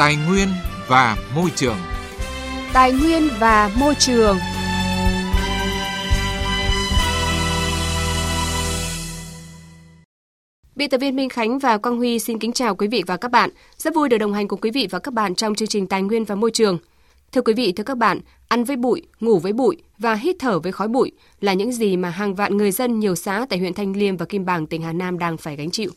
Tài nguyên và môi trường. Tài nguyên và môi trường. Biên tập viên Minh Khánh và Quang Huy xin kính chào quý vị và các bạn. Rất vui được đồng hành cùng quý vị và các bạn trong chương trình Tài nguyên và Môi trường. Thưa quý vị, thưa các bạn, ăn với bụi, ngủ với bụi và hít thở với khói bụi là những gì mà hàng vạn người dân nhiều xã tại huyện Thanh Liêm và Kim Bảng, tỉnh Hà Nam đang phải gánh chịu.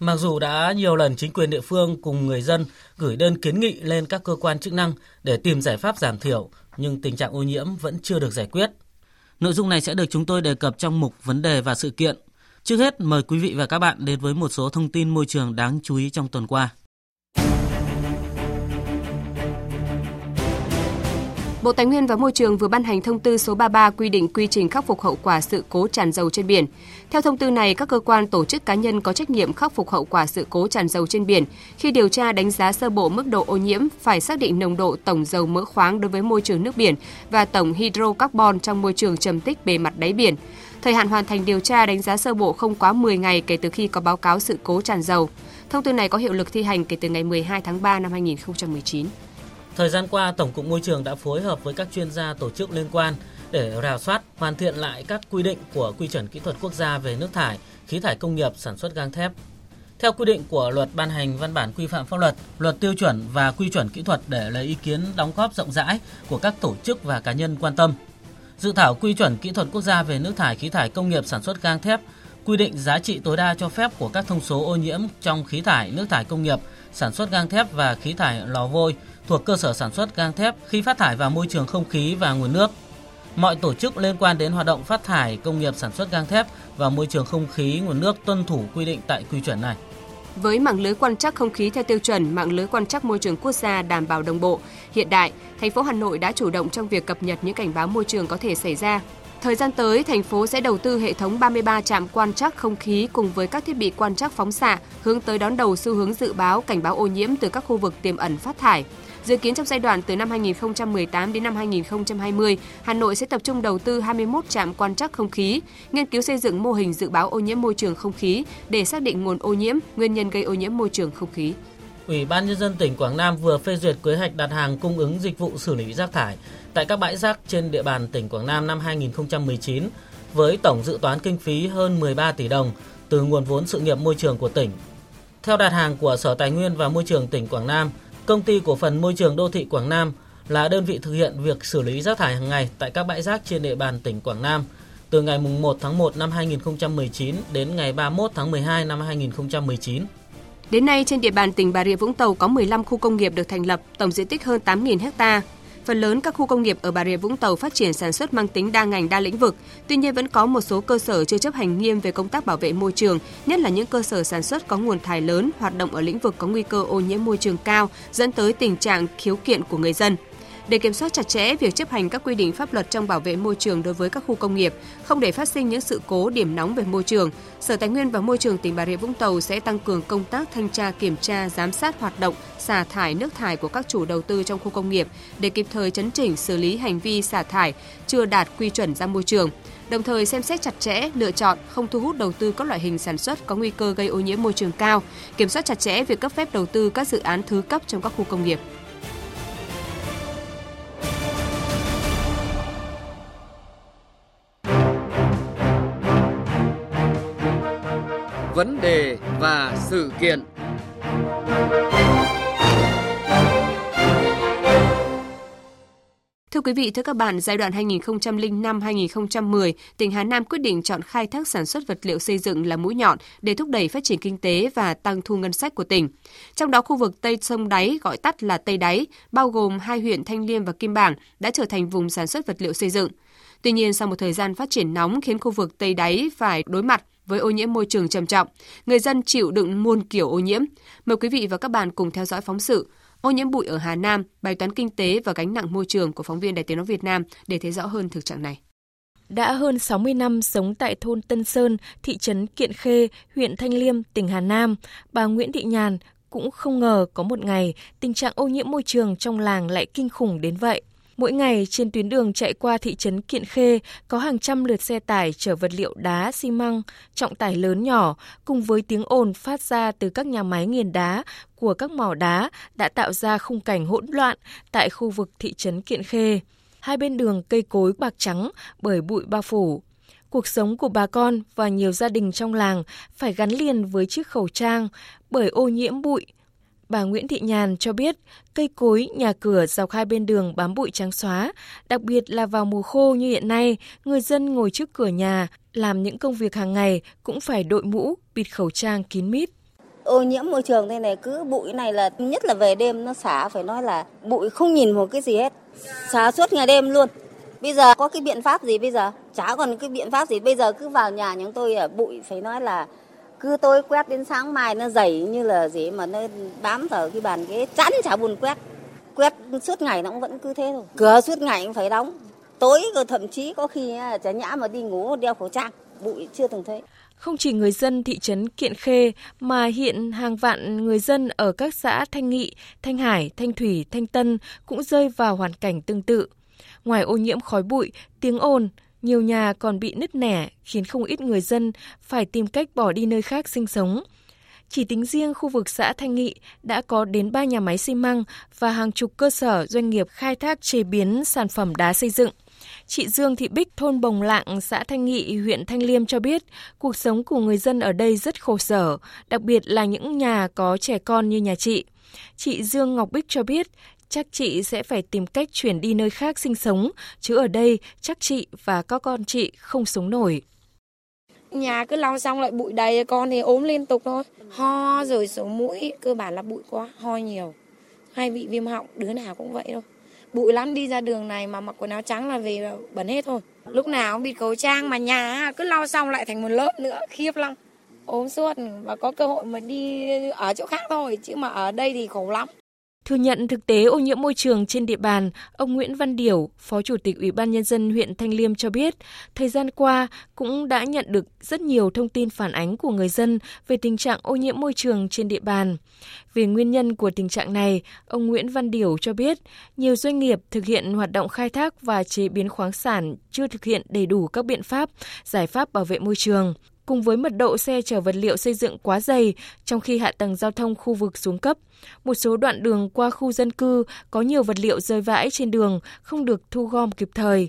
Mặc dù đã nhiều lần chính quyền địa phương cùng người dân gửi đơn kiến nghị lên các cơ quan chức năng để tìm giải pháp giảm thiểu, nhưng tình trạng ô nhiễm vẫn chưa được giải quyết. Nội dung này sẽ được chúng tôi đề cập trong mục vấn đề và sự kiện. Trước hết, mời quý vị và các bạn đến với một số thông tin môi trường đáng chú ý trong tuần qua. Bộ Tài nguyên và Môi trường vừa ban hành thông tư số 33 quy định quy trình khắc phục hậu quả sự cố tràn dầu trên biển. Theo thông tư này, các cơ quan tổ chức cá nhân có trách nhiệm khắc phục hậu quả sự cố tràn dầu trên biển. Khi điều tra đánh giá sơ bộ mức độ ô nhiễm, phải xác định nồng độ tổng dầu mỡ khoáng đối với môi trường nước biển và tổng hydrocarbon trong môi trường trầm tích bề mặt đáy biển. Thời hạn hoàn thành điều tra đánh giá sơ bộ không quá 10 ngày kể từ khi có báo cáo sự cố tràn dầu. Thông tư này có hiệu lực thi hành kể từ ngày 12 tháng 3 năm 2019. Thời gian qua, Tổng cục Môi trường đã phối hợp với các chuyên gia tổ chức liên quan để rà soát, hoàn thiện lại các quy định của quy chuẩn kỹ thuật quốc gia về nước thải, khí thải công nghiệp, sản xuất gang thép. Theo quy định của luật ban hành văn bản quy phạm pháp luật, luật tiêu chuẩn và quy chuẩn kỹ thuật để lấy ý kiến đóng góp rộng rãi của các tổ chức và cá nhân quan tâm. Dự thảo quy chuẩn kỹ thuật quốc gia về nước thải khí thải công nghiệp sản xuất gang thép quy định giá trị tối đa cho phép của các thông số ô nhiễm trong khí thải, nước thải công nghiệp, sản xuất gang thép và khí thải lò vôi thuộc cơ sở sản xuất gang thép khi phát thải vào môi trường không khí và nguồn nước. Mọi tổ chức liên quan đến hoạt động phát thải công nghiệp sản xuất gang thép và môi trường không khí nguồn nước tuân thủ quy định tại quy chuẩn này. Với mạng lưới quan trắc không khí theo tiêu chuẩn, mạng lưới quan trắc môi trường quốc gia đảm bảo đồng bộ, hiện đại, thành phố Hà Nội đã chủ động trong việc cập nhật những cảnh báo môi trường có thể xảy ra. Thời gian tới, thành phố sẽ đầu tư hệ thống 33 trạm quan trắc không khí cùng với các thiết bị quan trắc phóng xạ, hướng tới đón đầu xu hướng dự báo cảnh báo ô nhiễm từ các khu vực tiềm ẩn phát thải. Dự kiến trong giai đoạn từ năm 2018 đến năm 2020, Hà Nội sẽ tập trung đầu tư 21 trạm quan trắc không khí, nghiên cứu xây dựng mô hình dự báo ô nhiễm môi trường không khí để xác định nguồn ô nhiễm, nguyên nhân gây ô nhiễm môi trường không khí. Ủy ban Nhân dân tỉnh Quảng Nam vừa phê duyệt kế hoạch đặt hàng cung ứng dịch vụ xử lý rác thải tại các bãi rác trên địa bàn tỉnh Quảng Nam năm 2019 với tổng dự toán kinh phí hơn 13 tỷ đồng từ nguồn vốn sự nghiệp môi trường của tỉnh. Theo đặt hàng của Sở Tài nguyên và Môi trường tỉnh Quảng Nam, Công ty cổ phần Môi trường Đô thị Quảng Nam là đơn vị thực hiện việc xử lý rác thải hàng ngày tại các bãi rác trên địa bàn tỉnh Quảng Nam từ ngày 1 tháng 1 năm 2019 đến ngày 31 tháng 12 năm 2019. Đến nay, trên địa bàn tỉnh Bà Rịa Vũng Tàu có 15 khu công nghiệp được thành lập, tổng diện tích hơn 8.000 ha. Phần lớn các khu công nghiệp ở Bà Rịa Vũng Tàu phát triển sản xuất mang tính đa ngành đa lĩnh vực, tuy nhiên vẫn có một số cơ sở chưa chấp hành nghiêm về công tác bảo vệ môi trường, nhất là những cơ sở sản xuất có nguồn thải lớn, hoạt động ở lĩnh vực có nguy cơ ô nhiễm môi trường cao, dẫn tới tình trạng khiếu kiện của người dân. Để kiểm soát chặt chẽ việc chấp hành các quy định pháp luật trong bảo vệ môi trường đối với các khu công nghiệp, không để phát sinh những sự cố điểm nóng về môi trường, Sở Tài nguyên và Môi trường tỉnh Bà Rịa Vũng Tàu sẽ tăng cường công tác thanh tra kiểm tra, giám sát hoạt động xả thải nước thải của các chủ đầu tư trong khu công nghiệp để kịp thời chấn chỉnh xử lý hành vi xả thải chưa đạt quy chuẩn ra môi trường đồng thời xem xét chặt chẽ, lựa chọn không thu hút đầu tư các loại hình sản xuất có nguy cơ gây ô nhiễm môi trường cao, kiểm soát chặt chẽ việc cấp phép đầu tư các dự án thứ cấp trong các khu công nghiệp. Vấn đề và sự kiện. Thưa quý vị, thưa các bạn, giai đoạn 2005-2010, tỉnh Hà Nam quyết định chọn khai thác sản xuất vật liệu xây dựng là mũi nhọn để thúc đẩy phát triển kinh tế và tăng thu ngân sách của tỉnh. Trong đó khu vực Tây Sông Đáy, gọi tắt là Tây Đáy, bao gồm hai huyện Thanh Liêm và Kim Bảng, đã trở thành vùng sản xuất vật liệu xây dựng. Tuy nhiên, sau một thời gian phát triển nóng khiến khu vực Tây Đáy phải đối mặt với ô nhiễm môi trường trầm trọng, người dân chịu đựng muôn kiểu ô nhiễm. Mời quý vị và các bạn cùng theo dõi phóng sự Ô nhiễm bụi ở Hà Nam, bài toán kinh tế và gánh nặng môi trường của phóng viên Đài Tiếng nói Việt Nam để thấy rõ hơn thực trạng này. Đã hơn 60 năm sống tại thôn Tân Sơn, thị trấn Kiện Khê, huyện Thanh Liêm, tỉnh Hà Nam, bà Nguyễn Thị Nhàn cũng không ngờ có một ngày tình trạng ô nhiễm môi trường trong làng lại kinh khủng đến vậy. Mỗi ngày trên tuyến đường chạy qua thị trấn Kiện Khê có hàng trăm lượt xe tải chở vật liệu đá, xi măng, trọng tải lớn nhỏ cùng với tiếng ồn phát ra từ các nhà máy nghiền đá của các mỏ đá đã tạo ra khung cảnh hỗn loạn tại khu vực thị trấn Kiện Khê. Hai bên đường cây cối bạc trắng bởi bụi bao phủ. Cuộc sống của bà con và nhiều gia đình trong làng phải gắn liền với chiếc khẩu trang bởi ô nhiễm bụi, Bà Nguyễn Thị Nhàn cho biết cây cối, nhà cửa dọc hai bên đường bám bụi trắng xóa, đặc biệt là vào mùa khô như hiện nay, người dân ngồi trước cửa nhà làm những công việc hàng ngày cũng phải đội mũ, bịt khẩu trang kín mít. Ô nhiễm môi trường thế này cứ bụi này là nhất là về đêm nó xả phải nói là bụi không nhìn một cái gì hết, xả suốt ngày đêm luôn. Bây giờ có cái biện pháp gì bây giờ? Chả còn cái biện pháp gì bây giờ cứ vào nhà chúng tôi ở bụi phải nói là cứ tôi quét đến sáng mai nó dày như là gì mà nó bám vào cái bàn ghế chắn chả buồn quét. Quét suốt ngày nó cũng vẫn cứ thế thôi. Cửa suốt ngày cũng phải đóng. Tối rồi thậm chí có khi chả nhã mà đi ngủ đeo khẩu trang bụi chưa từng thấy. Không chỉ người dân thị trấn Kiện Khê mà hiện hàng vạn người dân ở các xã Thanh Nghị, Thanh Hải, Thanh Thủy, Thanh Tân cũng rơi vào hoàn cảnh tương tự. Ngoài ô nhiễm khói bụi, tiếng ồn, nhiều nhà còn bị nứt nẻ khiến không ít người dân phải tìm cách bỏ đi nơi khác sinh sống. Chỉ tính riêng khu vực xã Thanh Nghị đã có đến 3 nhà máy xi măng và hàng chục cơ sở doanh nghiệp khai thác chế biến sản phẩm đá xây dựng. Chị Dương Thị Bích, thôn Bồng Lạng, xã Thanh Nghị, huyện Thanh Liêm cho biết, cuộc sống của người dân ở đây rất khổ sở, đặc biệt là những nhà có trẻ con như nhà chị. Chị Dương Ngọc Bích cho biết, chắc chị sẽ phải tìm cách chuyển đi nơi khác sinh sống, chứ ở đây chắc chị và các con chị không sống nổi. Nhà cứ lau xong lại bụi đầy, con thì ốm liên tục thôi. Ho rồi số mũi, cơ bản là bụi quá, ho nhiều. Hay bị viêm họng, đứa nào cũng vậy thôi. Bụi lắm đi ra đường này mà mặc quần áo trắng là về bẩn hết thôi. Lúc nào cũng bị khẩu trang mà nhà cứ lau xong lại thành một lớp nữa, khiếp lắm. Ốm suốt và có cơ hội mà đi ở chỗ khác thôi, chứ mà ở đây thì khổ lắm. Thừa nhận thực tế ô nhiễm môi trường trên địa bàn, ông Nguyễn Văn Điểu, Phó Chủ tịch Ủy ban Nhân dân huyện Thanh Liêm cho biết, thời gian qua cũng đã nhận được rất nhiều thông tin phản ánh của người dân về tình trạng ô nhiễm môi trường trên địa bàn. Về nguyên nhân của tình trạng này, ông Nguyễn Văn Điểu cho biết, nhiều doanh nghiệp thực hiện hoạt động khai thác và chế biến khoáng sản chưa thực hiện đầy đủ các biện pháp, giải pháp bảo vệ môi trường cùng với mật độ xe chở vật liệu xây dựng quá dày, trong khi hạ tầng giao thông khu vực xuống cấp. Một số đoạn đường qua khu dân cư có nhiều vật liệu rơi vãi trên đường không được thu gom kịp thời.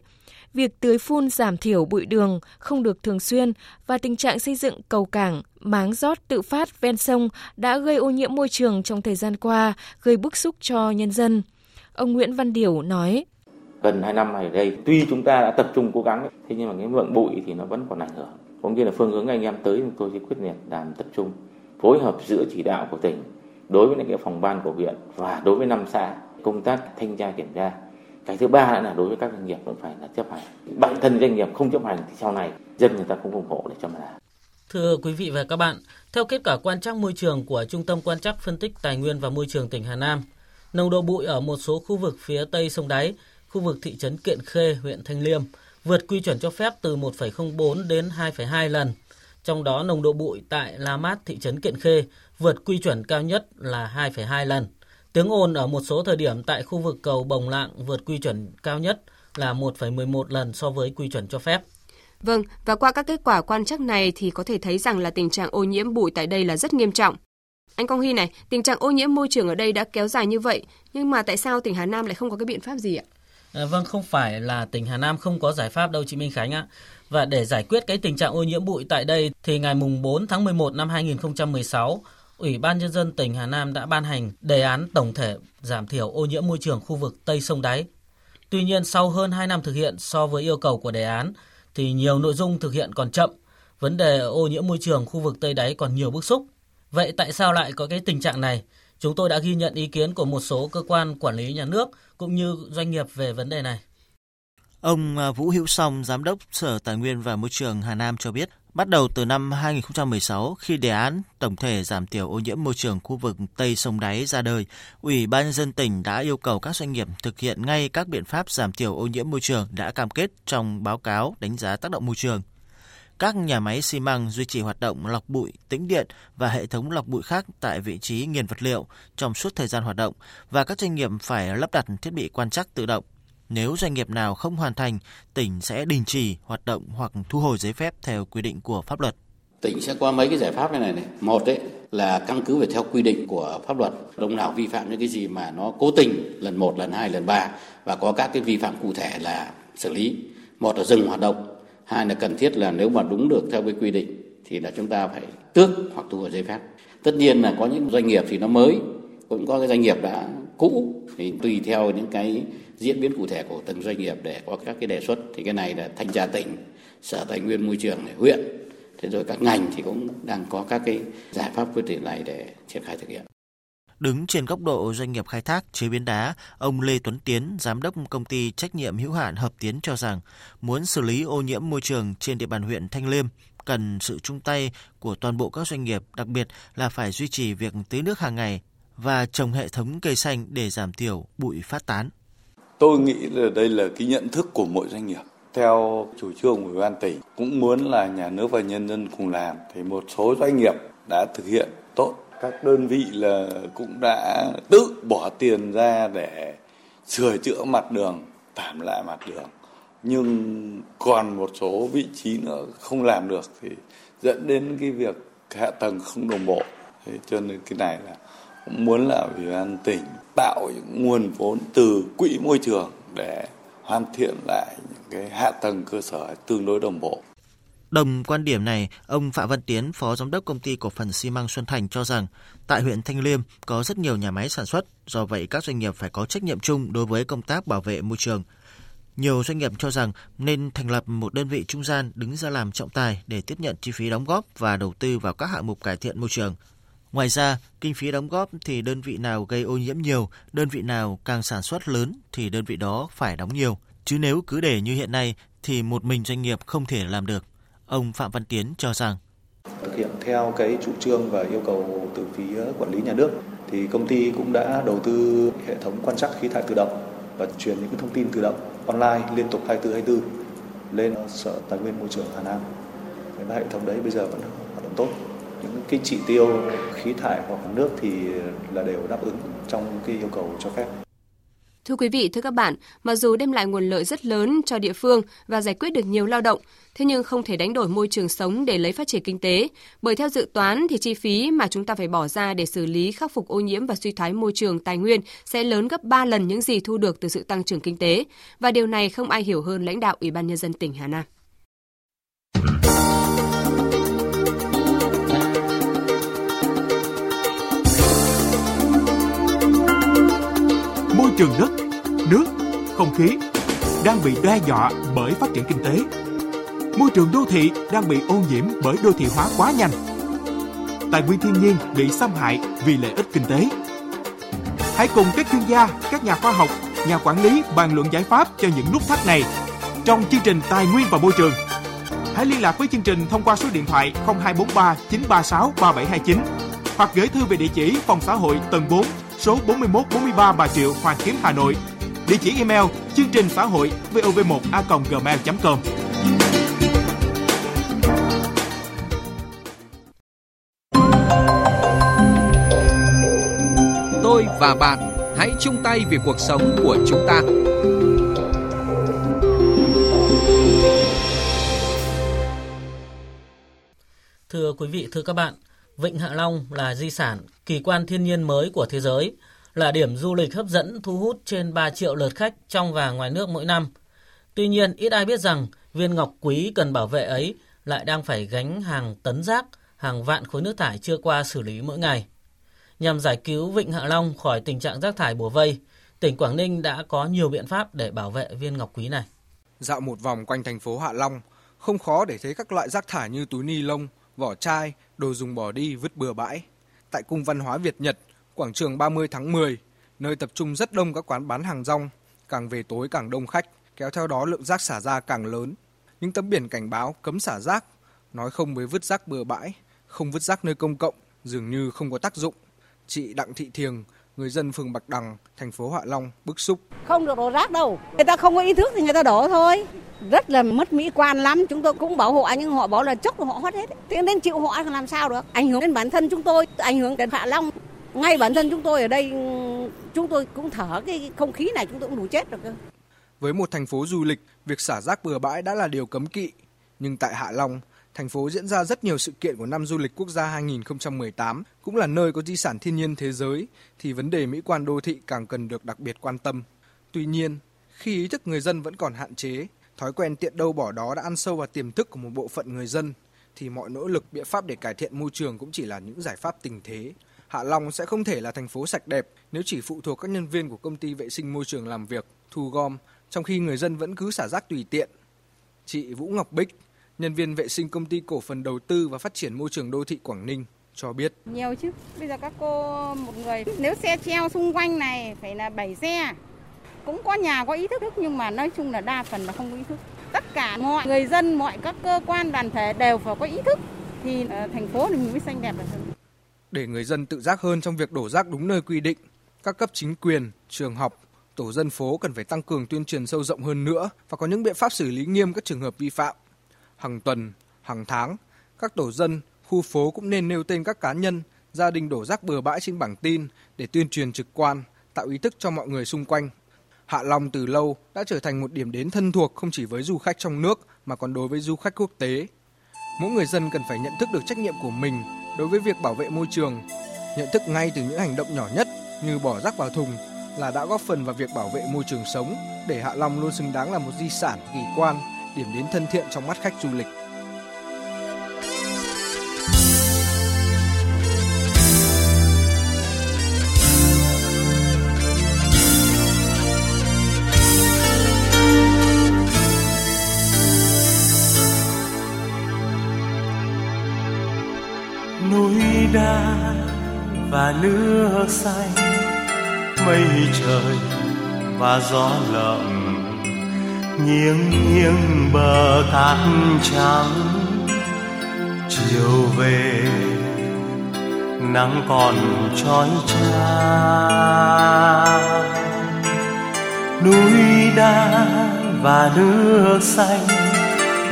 Việc tưới phun giảm thiểu bụi đường không được thường xuyên và tình trạng xây dựng cầu cảng, máng rót tự phát ven sông đã gây ô nhiễm môi trường trong thời gian qua, gây bức xúc cho nhân dân. Ông Nguyễn Văn Điểu nói gần hai năm này ở đây tuy chúng ta đã tập trung cố gắng thế nhưng mà cái lượng bụi thì nó vẫn còn ảnh hưởng cũng như là phương hướng anh em tới chúng tôi sẽ quyết liệt làm tập trung phối hợp giữa chỉ đạo của tỉnh đối với những cái phòng ban của huyện và đối với năm xã công tác thanh tra kiểm tra. Cái thứ ba là đối với các doanh nghiệp cũng phải là chấp hành. Bản thân doanh nghiệp không chấp hành thì sau này dân người ta không ủng hộ để cho mà làm. Thưa quý vị và các bạn, theo kết quả quan trắc môi trường của Trung tâm Quan trắc Phân tích Tài nguyên và Môi trường tỉnh Hà Nam, nồng độ bụi ở một số khu vực phía tây sông Đáy, khu vực thị trấn Kiện Khê, huyện Thanh Liêm vượt quy chuẩn cho phép từ 1,04 đến 2,2 lần. Trong đó nồng độ bụi tại La Mát, thị trấn Kiện Khê vượt quy chuẩn cao nhất là 2,2 lần. Tiếng ồn ở một số thời điểm tại khu vực cầu Bồng Lạng vượt quy chuẩn cao nhất là 1,11 lần so với quy chuẩn cho phép. Vâng, và qua các kết quả quan trắc này thì có thể thấy rằng là tình trạng ô nhiễm bụi tại đây là rất nghiêm trọng. Anh Công Hy này, tình trạng ô nhiễm môi trường ở đây đã kéo dài như vậy, nhưng mà tại sao tỉnh Hà Nam lại không có cái biện pháp gì ạ? À, vâng, không phải là tỉnh Hà Nam không có giải pháp đâu chị Minh Khánh ạ. Và để giải quyết cái tình trạng ô nhiễm bụi tại đây thì ngày mùng 4 tháng 11 năm 2016, Ủy ban Nhân dân tỉnh Hà Nam đã ban hành đề án tổng thể giảm thiểu ô nhiễm môi trường khu vực Tây Sông Đáy. Tuy nhiên, sau hơn 2 năm thực hiện so với yêu cầu của đề án, thì nhiều nội dung thực hiện còn chậm. Vấn đề ô nhiễm môi trường khu vực Tây Đáy còn nhiều bức xúc. Vậy tại sao lại có cái tình trạng này? Chúng tôi đã ghi nhận ý kiến của một số cơ quan quản lý nhà nước cũng như doanh nghiệp về vấn đề này. Ông Vũ Hữu Song, Giám đốc Sở Tài nguyên và Môi trường Hà Nam cho biết, bắt đầu từ năm 2016 khi đề án tổng thể giảm thiểu ô nhiễm môi trường khu vực Tây sông Đáy ra đời, Ủy ban nhân dân tỉnh đã yêu cầu các doanh nghiệp thực hiện ngay các biện pháp giảm thiểu ô nhiễm môi trường đã cam kết trong báo cáo đánh giá tác động môi trường. Các nhà máy xi măng duy trì hoạt động lọc bụi, tĩnh điện và hệ thống lọc bụi khác tại vị trí nghiền vật liệu trong suốt thời gian hoạt động và các doanh nghiệp phải lắp đặt thiết bị quan trắc tự động. Nếu doanh nghiệp nào không hoàn thành, tỉnh sẽ đình chỉ hoạt động hoặc thu hồi giấy phép theo quy định của pháp luật. Tỉnh sẽ có mấy cái giải pháp này này. Một đấy là căn cứ về theo quy định của pháp luật. Đồng nào vi phạm những cái gì mà nó cố tình lần một, lần hai, lần ba và có các cái vi phạm cụ thể là xử lý. Một là dừng hoạt động, hai là cần thiết là nếu mà đúng được theo cái quy định thì là chúng ta phải tước hoặc thu hồi giấy phép. Tất nhiên là có những doanh nghiệp thì nó mới, cũng có cái doanh nghiệp đã cũ thì tùy theo những cái diễn biến cụ thể của từng doanh nghiệp để có các cái đề xuất thì cái này là thanh tra tỉnh, sở tài nguyên môi trường huyện thế rồi các ngành thì cũng đang có các cái giải pháp quyết định này để triển khai thực hiện. Đứng trên góc độ doanh nghiệp khai thác chế biến đá, ông Lê Tuấn Tiến, giám đốc công ty trách nhiệm hữu hạn Hợp Tiến cho rằng muốn xử lý ô nhiễm môi trường trên địa bàn huyện Thanh Liêm cần sự chung tay của toàn bộ các doanh nghiệp, đặc biệt là phải duy trì việc tưới nước hàng ngày và trồng hệ thống cây xanh để giảm thiểu bụi phát tán. Tôi nghĩ là đây là cái nhận thức của mỗi doanh nghiệp. Theo chủ trương của ủy ban tỉnh cũng muốn là nhà nước và nhân dân cùng làm thì một số doanh nghiệp đã thực hiện tốt. Các đơn vị là cũng đã tự bỏ tiền ra để sửa chữa mặt đường, tạm lại mặt đường. Nhưng còn một số vị trí nữa không làm được thì dẫn đến cái việc hạ tầng không đồng bộ. Thế cho nên cái này là cũng muốn là ủy ban tỉnh tạo những nguồn vốn từ quỹ môi trường để hoàn thiện lại những cái hạ tầng cơ sở tương đối đồng bộ. Đồng quan điểm này, ông Phạm Văn Tiến, Phó Giám đốc Công ty Cổ phần xi măng Xuân Thành cho rằng, tại huyện Thanh Liêm có rất nhiều nhà máy sản xuất, do vậy các doanh nghiệp phải có trách nhiệm chung đối với công tác bảo vệ môi trường. Nhiều doanh nghiệp cho rằng nên thành lập một đơn vị trung gian đứng ra làm trọng tài để tiếp nhận chi phí đóng góp và đầu tư vào các hạng mục cải thiện môi trường. Ngoài ra, kinh phí đóng góp thì đơn vị nào gây ô nhiễm nhiều, đơn vị nào càng sản xuất lớn thì đơn vị đó phải đóng nhiều. Chứ nếu cứ để như hiện nay thì một mình doanh nghiệp không thể làm được. Ông Phạm Văn Tiến cho rằng thực hiện theo cái chủ trương và yêu cầu từ phía quản lý nhà nước, thì công ty cũng đã đầu tư hệ thống quan trắc khí thải tự động và truyền những thông tin tự động online liên tục 24 24 lên Sở Tài nguyên Môi trường Hà Nam. Và hệ thống đấy bây giờ vẫn hoạt động tốt những cái chỉ tiêu khí thải hoặc nước thì là đều đáp ứng trong cái yêu cầu cho phép. Thưa quý vị, thưa các bạn, mặc dù đem lại nguồn lợi rất lớn cho địa phương và giải quyết được nhiều lao động, thế nhưng không thể đánh đổi môi trường sống để lấy phát triển kinh tế, bởi theo dự toán thì chi phí mà chúng ta phải bỏ ra để xử lý khắc phục ô nhiễm và suy thoái môi trường tài nguyên sẽ lớn gấp 3 lần những gì thu được từ sự tăng trưởng kinh tế, và điều này không ai hiểu hơn lãnh đạo Ủy ban nhân dân tỉnh Hà Nam. Trường đất, nước, không khí đang bị đe dọa bởi phát triển kinh tế. Môi trường đô thị đang bị ô nhiễm bởi đô thị hóa quá nhanh. Tài nguyên thiên nhiên bị xâm hại vì lợi ích kinh tế. Hãy cùng các chuyên gia, các nhà khoa học, nhà quản lý bàn luận giải pháp cho những nút thắt này trong chương trình Tài nguyên và Môi trường. Hãy liên lạc với chương trình thông qua số điện thoại 0243 936 3729 hoặc gửi thư về địa chỉ phòng xã hội tầng 4 số 41 43 Bà Triệu, Hoàn Kiếm, Hà Nội. Địa chỉ email chương trình xã hội vov1a.gmail.com Tôi và bạn hãy chung tay vì cuộc sống của chúng ta. Thưa quý vị, thưa các bạn, Vịnh Hạ Long là di sản kỳ quan thiên nhiên mới của thế giới, là điểm du lịch hấp dẫn thu hút trên 3 triệu lượt khách trong và ngoài nước mỗi năm. Tuy nhiên, ít ai biết rằng viên ngọc quý cần bảo vệ ấy lại đang phải gánh hàng tấn rác, hàng vạn khối nước thải chưa qua xử lý mỗi ngày. Nhằm giải cứu Vịnh Hạ Long khỏi tình trạng rác thải bùa vây, tỉnh Quảng Ninh đã có nhiều biện pháp để bảo vệ viên ngọc quý này. Dạo một vòng quanh thành phố Hạ Long, không khó để thấy các loại rác thải như túi ni lông, vỏ chai, đồ dùng bỏ đi vứt bừa bãi. Tại Cung Văn hóa Việt Nhật, quảng trường 30 tháng 10, nơi tập trung rất đông các quán bán hàng rong, càng về tối càng đông khách, kéo theo đó lượng rác xả ra càng lớn. Những tấm biển cảnh báo cấm xả rác, nói không với vứt rác bừa bãi, không vứt rác nơi công cộng dường như không có tác dụng. Chị Đặng Thị Thiềng, người dân phường Bạch Đằng, thành phố Hạ Long bức xúc. Không được đổ rác đâu, người ta không có ý thức thì người ta đổ thôi. Rất là mất mỹ quan lắm, chúng tôi cũng bảo hộ nhưng họ bảo là chốc họ hết hết. Thế nên chịu họ làm sao được, ảnh hưởng đến bản thân chúng tôi, ảnh hưởng đến Hạ Long. Ngay bản thân chúng tôi ở đây, chúng tôi cũng thở cái không khí này chúng tôi cũng đủ chết được cơ. Với một thành phố du lịch, việc xả rác bừa bãi đã là điều cấm kỵ. Nhưng tại Hạ Long, thành phố diễn ra rất nhiều sự kiện của năm du lịch quốc gia 2018, cũng là nơi có di sản thiên nhiên thế giới, thì vấn đề mỹ quan đô thị càng cần được đặc biệt quan tâm. Tuy nhiên, khi ý thức người dân vẫn còn hạn chế, thói quen tiện đâu bỏ đó đã ăn sâu vào tiềm thức của một bộ phận người dân, thì mọi nỗ lực biện pháp để cải thiện môi trường cũng chỉ là những giải pháp tình thế. Hạ Long sẽ không thể là thành phố sạch đẹp nếu chỉ phụ thuộc các nhân viên của công ty vệ sinh môi trường làm việc, thu gom, trong khi người dân vẫn cứ xả rác tùy tiện. Chị Vũ Ngọc Bích, nhân viên vệ sinh công ty cổ phần đầu tư và phát triển môi trường đô thị Quảng Ninh cho biết. Nhiều chứ. Bây giờ các cô một người nếu xe treo xung quanh này phải là 7 xe. Cũng có nhà có ý thức nhưng mà nói chung là đa phần là không có ý thức. Tất cả mọi người dân, mọi các cơ quan đoàn thể đều phải có ý thức thì ờ, thành phố mình mới xanh đẹp được. Để người dân tự giác hơn trong việc đổ rác đúng nơi quy định, các cấp chính quyền, trường học, tổ dân phố cần phải tăng cường tuyên truyền sâu rộng hơn nữa và có những biện pháp xử lý nghiêm các trường hợp vi phạm. Hàng tuần, hàng tháng, các tổ dân, khu phố cũng nên nêu tên các cá nhân, gia đình đổ rác bừa bãi trên bảng tin để tuyên truyền trực quan, tạo ý thức cho mọi người xung quanh. Hạ Long từ lâu đã trở thành một điểm đến thân thuộc không chỉ với du khách trong nước mà còn đối với du khách quốc tế. Mỗi người dân cần phải nhận thức được trách nhiệm của mình đối với việc bảo vệ môi trường, nhận thức ngay từ những hành động nhỏ nhất như bỏ rác vào thùng là đã góp phần vào việc bảo vệ môi trường sống để Hạ Long luôn xứng đáng là một di sản kỳ quan, điểm đến thân thiện trong mắt khách du lịch. núi đá và nước xanh, mây trời và gió lộng nghiêng nghiêng bờ cát trắng chiều về, nắng còn trói trang. Núi đá và nước xanh,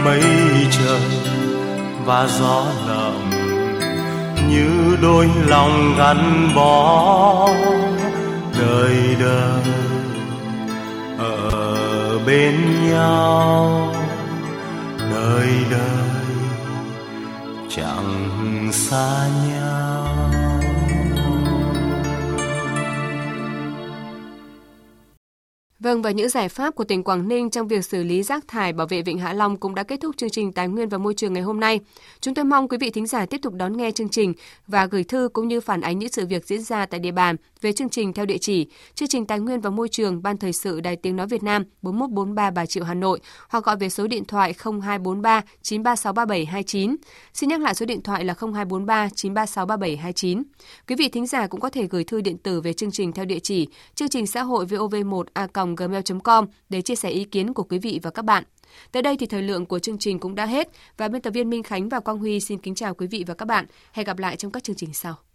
mây trời và gió lộng như đôi lòng gắn bó. Đời đời ở bên nhau. Đời đời chẳng xa nhau. Vâng và những giải pháp của tỉnh Quảng Ninh trong việc xử lý rác thải bảo vệ Vịnh Hạ Long cũng đã kết thúc chương trình Tài nguyên và Môi trường ngày hôm nay. Chúng tôi mong quý vị thính giả tiếp tục đón nghe chương trình và gửi thư cũng như phản ánh những sự việc diễn ra tại địa bàn về chương trình theo địa chỉ chương trình Tài nguyên và Môi trường Ban Thời sự Đài Tiếng Nói Việt Nam 4143 Bà Triệu, Hà Nội, hoặc gọi về số điện thoại 0243 936 3729. Xin nhắc lại số điện thoại là 0243 936 3729. Quý vị thính giả cũng có thể gửi thư điện tử về chương trình theo địa chỉ chương trình xã hội VOV1 a gmail.com để chia sẻ ý kiến của quý vị và các bạn. Tới đây thì thời lượng của chương trình cũng đã hết và biên tập viên Minh Khánh và Quang Huy xin kính chào quý vị và các bạn. Hẹn gặp lại trong các chương trình sau.